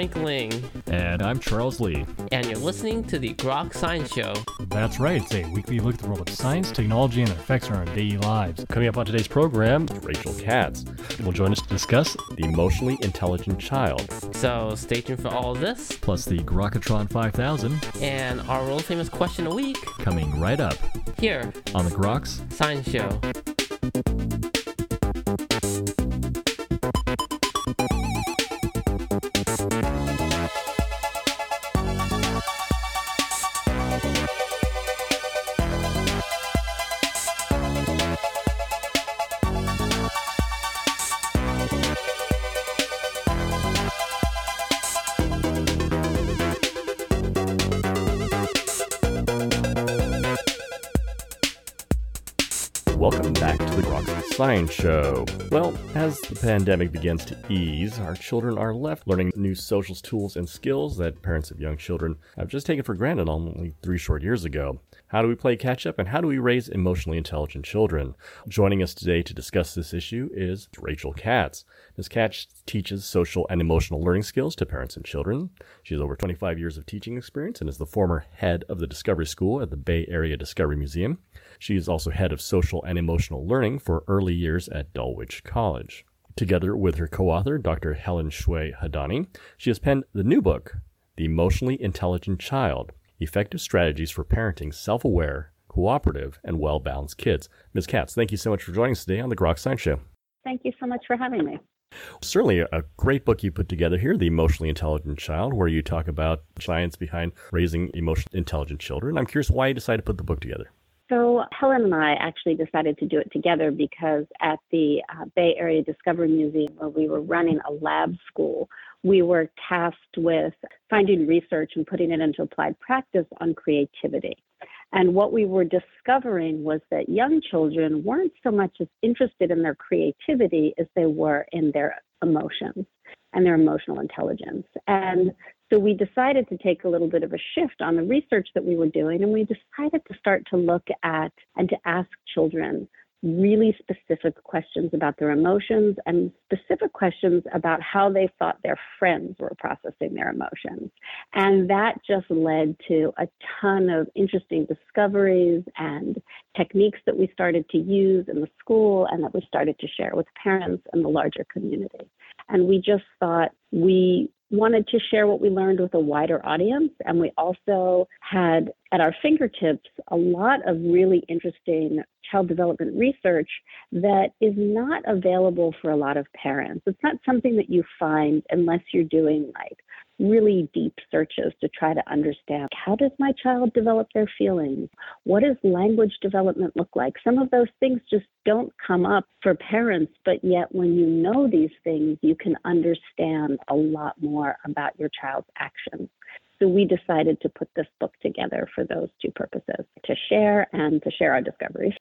Frank Ling. And I'm Charles Lee. And you're listening to the Grok Science Show. That's right, it's a weekly look at the world of science, technology, and their effects on our daily lives. Coming up on today's program, Rachel Katz will join us to discuss the emotionally intelligent child. So stay tuned for all of this. Plus the Grokatron 5000. And our world famous question a week. Coming right up. Here. On the Groks Science Show. Science Show. Well, as the pandemic begins to ease, our children are left learning new social tools and skills that parents of young children have just taken for granted only three short years ago. How do we play catch up and how do we raise emotionally intelligent children? Joining us today to discuss this issue is Rachel Katz. Ms. Katz teaches social and emotional learning skills to parents and children. She has over 25 years of teaching experience and is the former head of the Discovery School at the Bay Area Discovery Museum. She is also head of social and emotional learning for early years at Dulwich College. Together with her co author, Dr. Helen Shwe Hadani, she has penned the new book, The Emotionally Intelligent Child Effective Strategies for Parenting Self Aware, Cooperative, and Well Balanced Kids. Ms. Katz, thank you so much for joining us today on the Grok Science Show. Thank you so much for having me. Certainly a great book you put together here, The Emotionally Intelligent Child, where you talk about science behind raising emotionally intelligent children. I'm curious why you decided to put the book together. So Helen and I actually decided to do it together because at the uh, Bay Area Discovery Museum, where we were running a lab school, we were tasked with finding research and putting it into applied practice on creativity. And what we were discovering was that young children weren't so much as interested in their creativity as they were in their emotions and their emotional intelligence. And so we decided to take a little bit of a shift on the research that we were doing, and we decided to start to look at and to ask children really specific questions about their emotions and specific questions about how they thought their friends were processing their emotions. And that just led to a ton of interesting discoveries and techniques that we started to use in the school and that we started to share with parents and the larger community. And we just thought we wanted to share what we learned with a wider audience. And we also had at our fingertips a lot of really interesting child development research that is not available for a lot of parents. It's not something that you find unless you're doing like really deep searches to try to understand how does my child develop their feelings? What does language development look like? Some of those things just don't come up for parents, but yet when you know these things, you can understand a lot more about your child's actions. So we decided to put this book together for those two purposes to share and to share our discoveries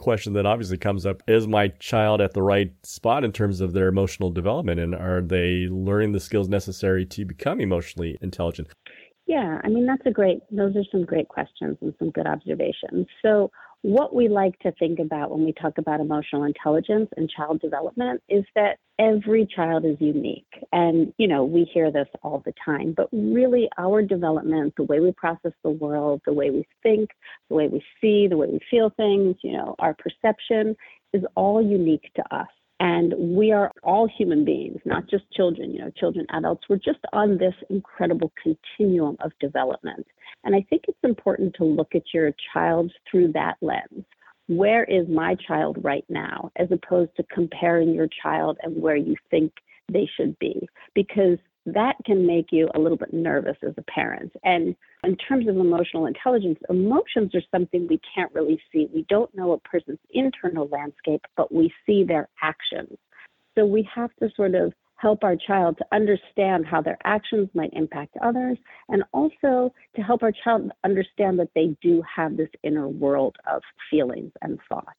question that obviously comes up is my child at the right spot in terms of their emotional development? And are they learning the skills necessary to become emotionally intelligent? Yeah i mean that's a great those are some great questions and some good observations. So what we like to think about when we talk about emotional intelligence and child development is that every child is unique. And, you know, we hear this all the time, but really our development, the way we process the world, the way we think, the way we see, the way we feel things, you know, our perception is all unique to us. And we are all human beings, not just children, you know, children, adults. We're just on this incredible continuum of development. And I think it's important to look at your child through that lens. Where is my child right now, as opposed to comparing your child and where you think they should be? Because that can make you a little bit nervous as a parent. And in terms of emotional intelligence, emotions are something we can't really see. We don't know a person's internal landscape, but we see their actions. So we have to sort of help our child to understand how their actions might impact others and also to help our child understand that they do have this inner world of feelings and thoughts.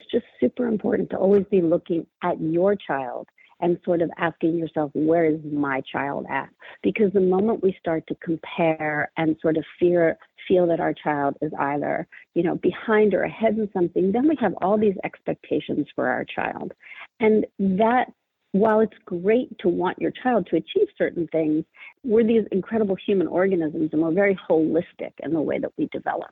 It's just super important to always be looking at your child and sort of asking yourself, where is my child at? Because the moment we start to compare and sort of fear, feel that our child is either, you know, behind or ahead in something, then we have all these expectations for our child. And that while it's great to want your child to achieve certain things, we're these incredible human organisms and we're very holistic in the way that we develop.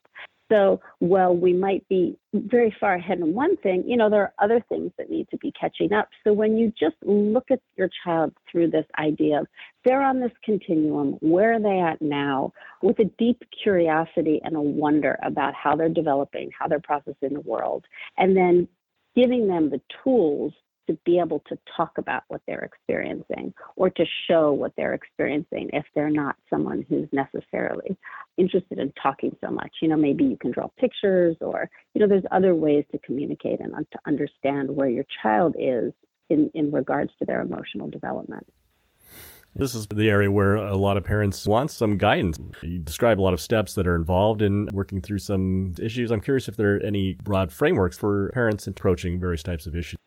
So while we might be very far ahead in one thing, you know, there are other things that need to be catching up. So when you just look at your child through this idea of they're on this continuum, where are they at now, with a deep curiosity and a wonder about how they're developing, how they're processing the world, and then giving them the tools to be able to talk about what they're experiencing or to show what they're experiencing if they're not someone who's necessarily interested in talking so much. You know, maybe you can draw pictures or, you know, there's other ways to communicate and to understand where your child is in, in regards to their emotional development. This is the area where a lot of parents want some guidance. You describe a lot of steps that are involved in working through some issues. I'm curious if there are any broad frameworks for parents approaching various types of issues.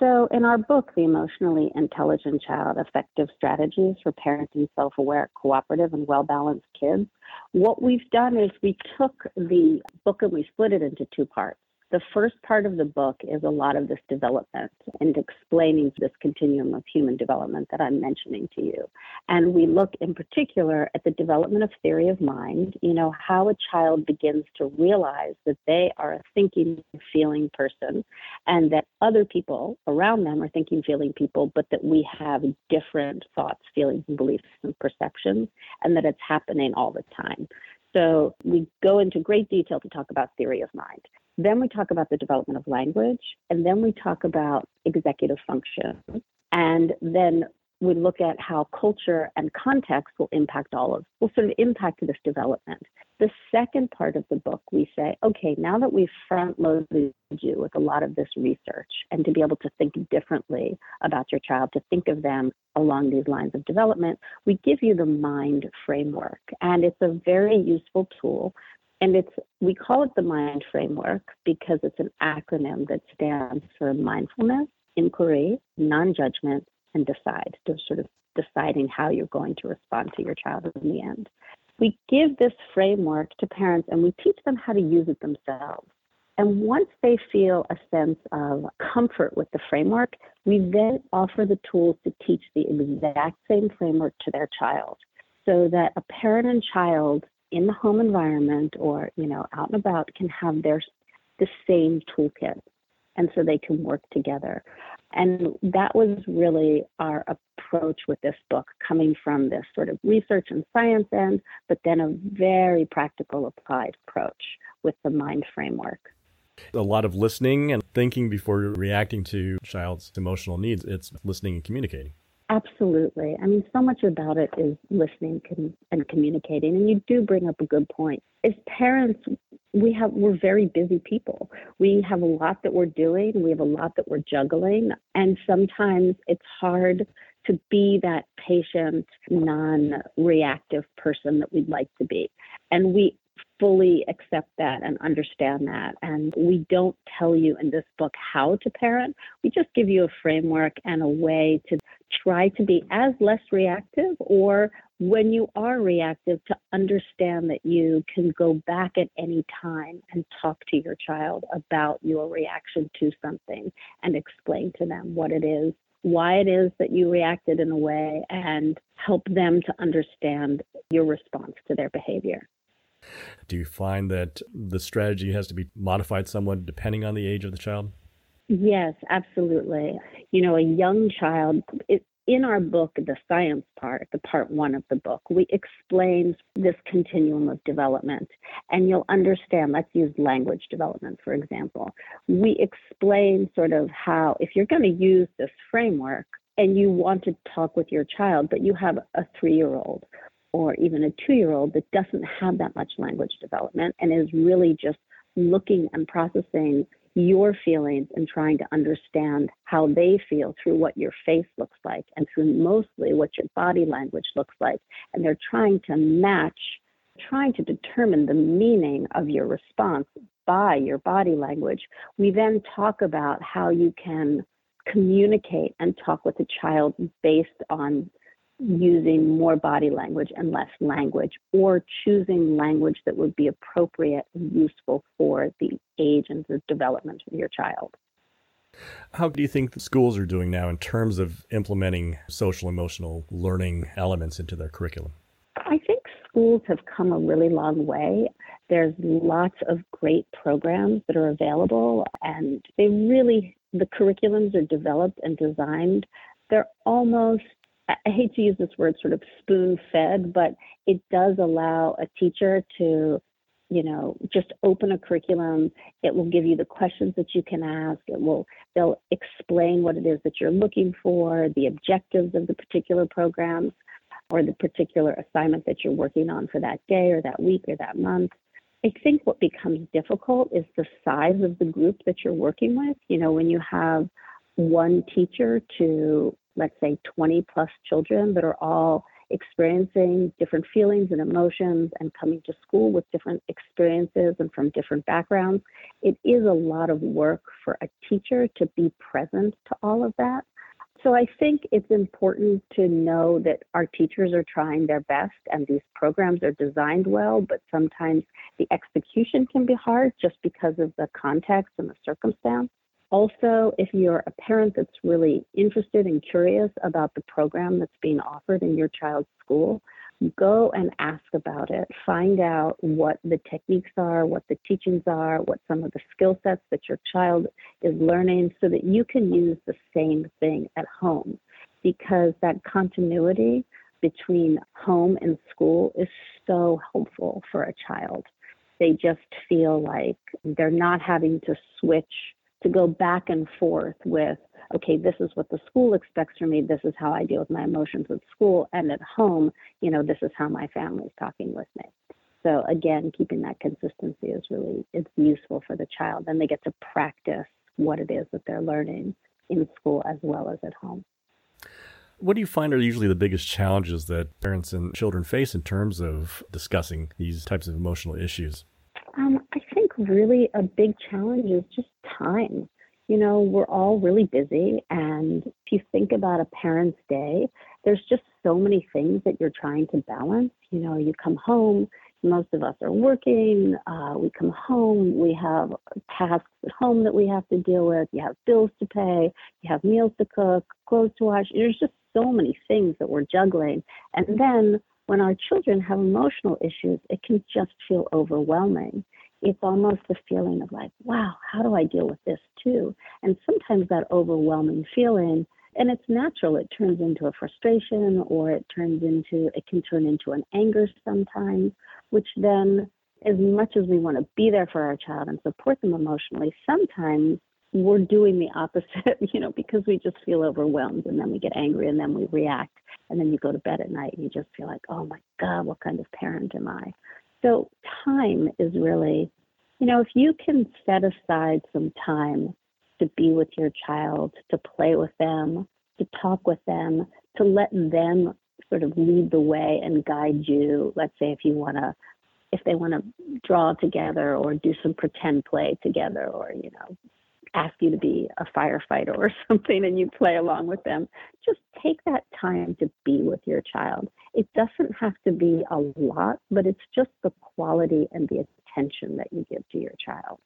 So, in our book, The Emotionally Intelligent Child Effective Strategies for Parenting Self Aware, Cooperative, and Well Balanced Kids, what we've done is we took the book and we split it into two parts. The first part of the book is a lot of this development and explaining this continuum of human development that I'm mentioning to you. And we look in particular at the development of theory of mind, you know, how a child begins to realize that they are a thinking, feeling person and that other people around them are thinking, feeling people, but that we have different thoughts, feelings, and beliefs and perceptions, and that it's happening all the time. So we go into great detail to talk about theory of mind. Then we talk about the development of language, and then we talk about executive function. And then we look at how culture and context will impact all of, will sort of impact this development. The second part of the book, we say, okay, now that we've front loaded you with a lot of this research and to be able to think differently about your child, to think of them along these lines of development, we give you the mind framework. And it's a very useful tool and it's we call it the mind framework because it's an acronym that stands for mindfulness, inquiry, non-judgment, and decide. To sort of deciding how you're going to respond to your child in the end. We give this framework to parents and we teach them how to use it themselves. And once they feel a sense of comfort with the framework, we then offer the tools to teach the exact same framework to their child so that a parent and child in the home environment or you know out and about can have their the same toolkit and so they can work together. And that was really our approach with this book coming from this sort of research and science end but then a very practical applied approach with the mind framework. A lot of listening and thinking before reacting to child's emotional needs. It's listening and communicating Absolutely. I mean, so much about it is listening and communicating. And you do bring up a good point. As parents, we have we're very busy people. We have a lot that we're doing. We have a lot that we're juggling, and sometimes it's hard to be that patient, non-reactive person that we'd like to be. And we fully accept that and understand that. And we don't tell you in this book how to parent. We just give you a framework and a way to try to be as less reactive or when you are reactive to understand that you can go back at any time and talk to your child about your reaction to something and explain to them what it is why it is that you reacted in a way and help them to understand your response to their behavior. Do you find that the strategy has to be modified somewhat depending on the age of the child? Yes, absolutely. You know, a young child, it, in our book, the science part, the part one of the book, we explain this continuum of development. And you'll understand, let's use language development, for example. We explain sort of how, if you're going to use this framework and you want to talk with your child, but you have a three year old or even a two year old that doesn't have that much language development and is really just looking and processing your feelings and trying to understand how they feel through what your face looks like and through mostly what your body language looks like. And they're trying to match, trying to determine the meaning of your response by your body language. We then talk about how you can communicate and talk with a child based on using more body language and less language, or choosing language that would be appropriate and useful for the age and the development of your child. How do you think the schools are doing now in terms of implementing social emotional learning elements into their curriculum? I think schools have come a really long way. There's lots of great programs that are available, and they really, the curriculums are developed and designed. They're almost, I hate to use this word sort of spoon fed, but it does allow a teacher to you know, just open a curriculum. It will give you the questions that you can ask. It will, they'll explain what it is that you're looking for, the objectives of the particular programs or the particular assignment that you're working on for that day or that week or that month. I think what becomes difficult is the size of the group that you're working with. You know, when you have one teacher to, let's say, 20 plus children that are all experiencing different feelings and emotions and coming to school with different experiences and from different backgrounds, it is a lot of work for a teacher to be present to all of that. So I think it's important to know that our teachers are trying their best and these programs are designed well, but sometimes the execution can be hard just because of the context and the circumstance. Also, if you're a parent that's really interested and curious about the program that's being offered in your child's school, go and ask about it. Find out what the techniques are, what the teachings are, what some of the skill sets that your child is learning so that you can use the same thing at home. Because that continuity between home and school is so helpful for a child. They just feel like they're not having to switch to go back and forth with, okay, this is what the school expects from me. This is how I deal with my emotions at school. And at home, you know, this is how my family's talking with me. So again, keeping that consistency is really, it's useful for the child. Then they get to practice what it is that they're learning in school as well as at home. What do you find are usually the biggest challenges that parents and children face in terms of discussing these types of emotional issues? Um, I think really a big challenge is just time. You know, we're all really busy, and if you think about a parent's day, there's just so many things that you're trying to balance. You know, you come home, most of us are working, uh, we come home, we have tasks at home that we have to deal with, you have bills to pay, you have meals to cook, clothes to wash. There's just so many things that we're juggling. And then when our children have emotional issues, it can just feel overwhelming it's almost the feeling of like, wow, how do I deal with this too? And sometimes that overwhelming feeling, and it's natural, it turns into a frustration or it turns into, it can turn into an anger sometimes, which then, as much as we want to be there for our child and support them emotionally, sometimes we're doing the opposite, you know, because we just feel overwhelmed and then we get angry and then we react. And then you go to bed at night and you just feel like, oh my God, what kind of parent am I? So, time is really, you know, if you can set aside some time to be with your child, to play with them, to talk with them, to let them sort of lead the way and guide you. Let's say if you want to, if they want to draw together or do some pretend play together or, you know, ask you to be a firefighter or something and you play along with them. Just take that time to be with your child. It doesn't have to be a lot, but it's just the quality and the attention that you give to your child.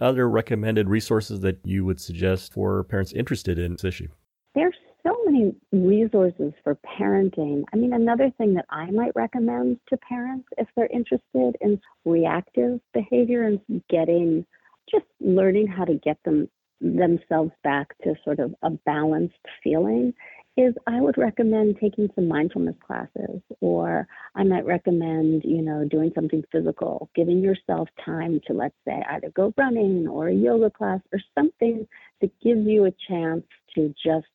Other recommended resources that you would suggest for parents interested in this issue? There's so many resources for parenting. I mean, another thing that I might recommend to parents if they're interested in reactive behavior and getting just learning how to get them themselves back to sort of a balanced feeling is I would recommend taking some mindfulness classes or I might recommend, you know, doing something physical, giving yourself time to let's say either go running or a yoga class or something that gives you a chance to just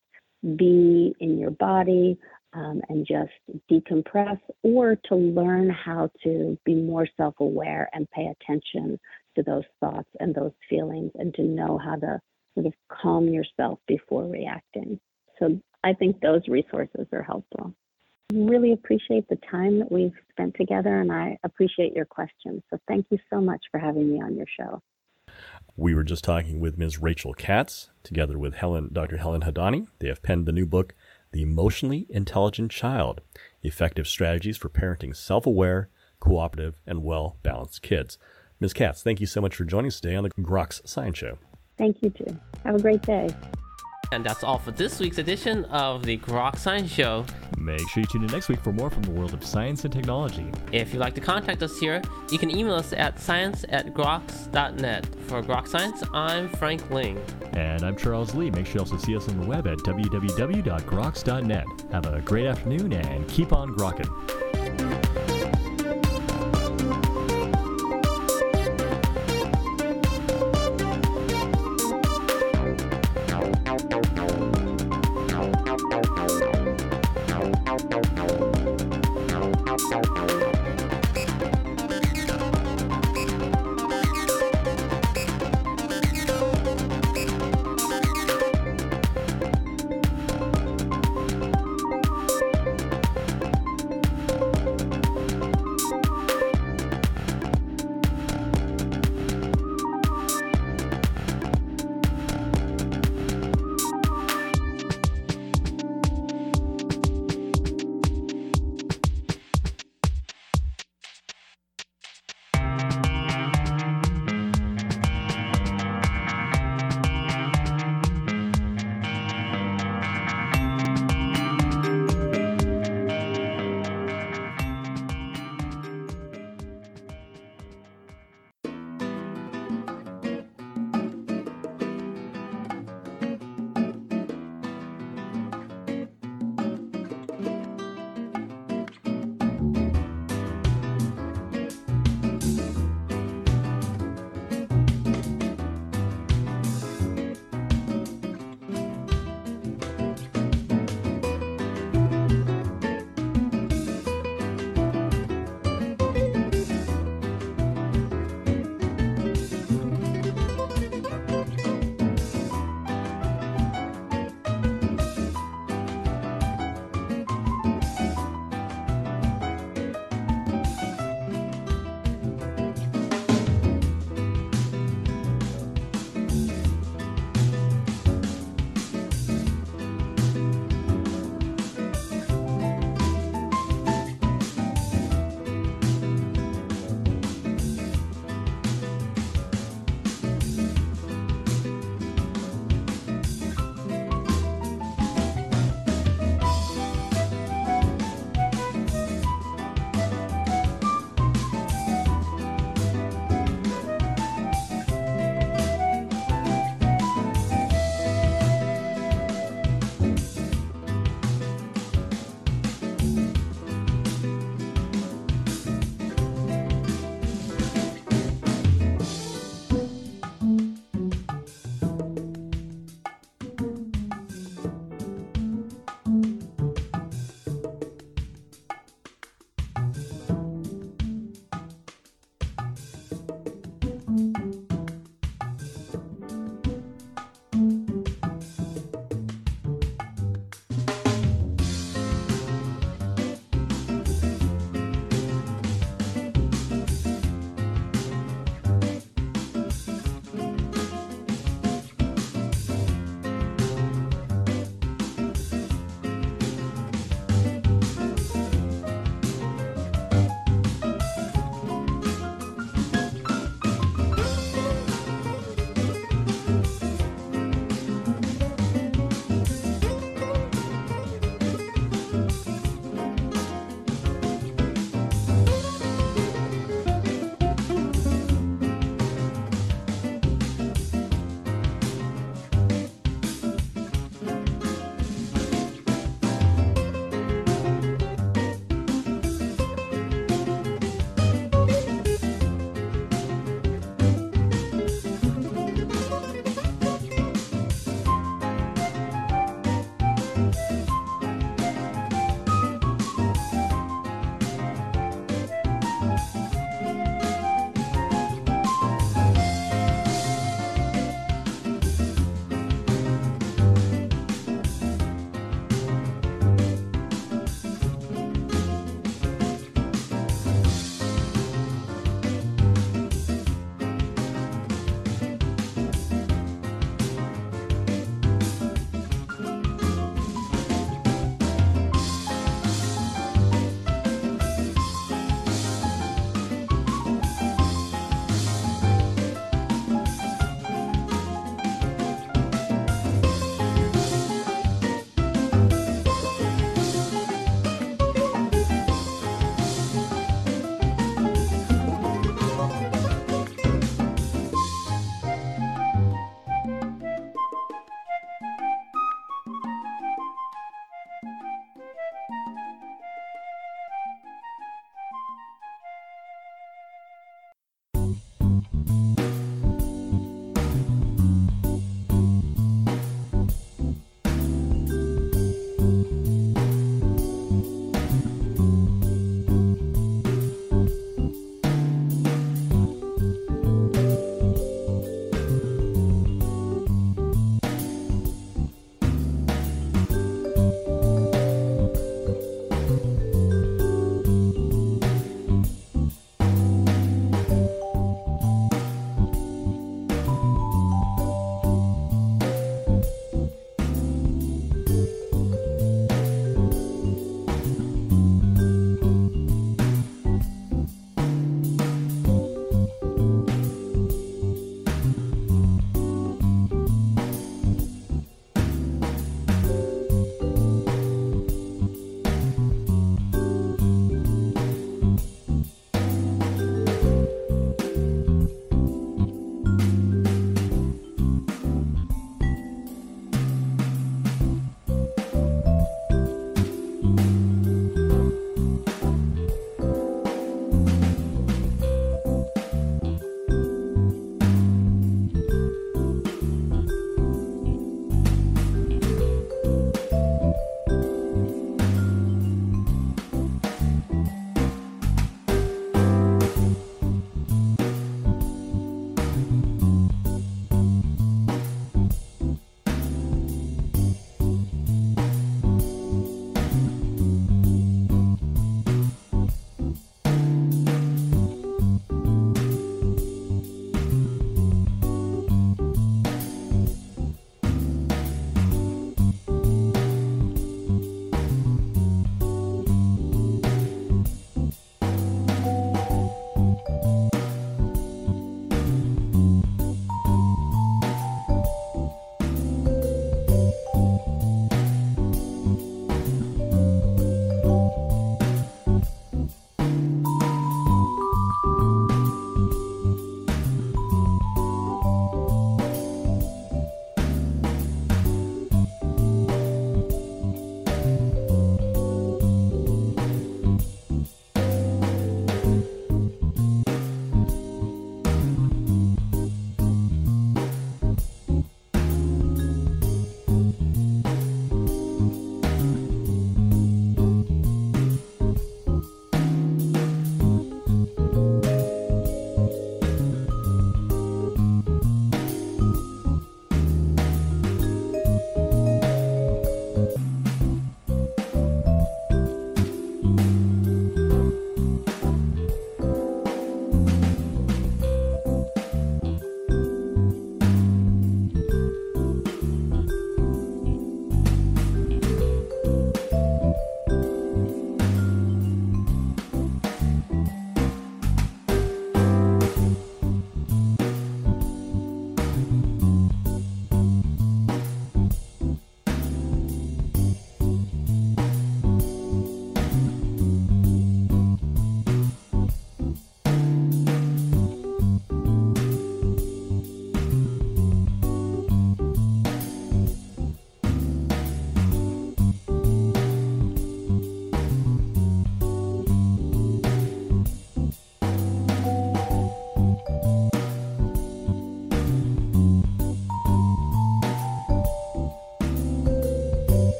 be in your body um, and just decompress or to learn how to be more self aware and pay attention to those thoughts and those feelings and to know how to sort of calm yourself before reacting. So I think those resources are helpful. Really appreciate the time that we've spent together and I appreciate your questions. So thank you so much for having me on your show. We were just talking with Ms. Rachel Katz, together with Helen, Dr. Helen Hadani. They have penned the new book, The Emotionally Intelligent Child Effective Strategies for Parenting Self Aware, Cooperative, and Well Balanced Kids. Ms. Katz, thank you so much for joining us today on the Groks Science Show. Thank you too. Have a great day. And that's all for this week's edition of the Grok Science Show. Make sure you tune in next week for more from the world of science and technology. If you'd like to contact us here, you can email us at science at groks.net. For Grok Science, I'm Frank Ling. And I'm Charles Lee. Make sure you also see us on the web at www.groks.net. Have a great afternoon and keep on grokking.